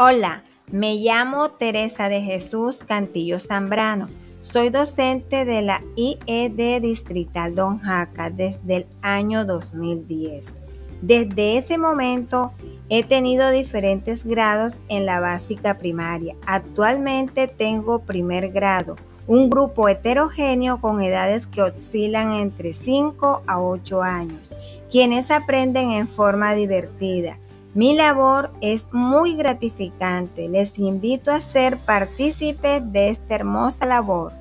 Hola, me llamo Teresa de Jesús Cantillo Zambrano. Soy docente de la IED Distrital Don Jaca desde el año 2010. Desde ese momento he tenido diferentes grados en la básica primaria. Actualmente tengo primer grado, un grupo heterogéneo con edades que oscilan entre 5 a 8 años, quienes aprenden en forma divertida mi labor es muy gratificante. Les invito a ser partícipes de esta hermosa labor.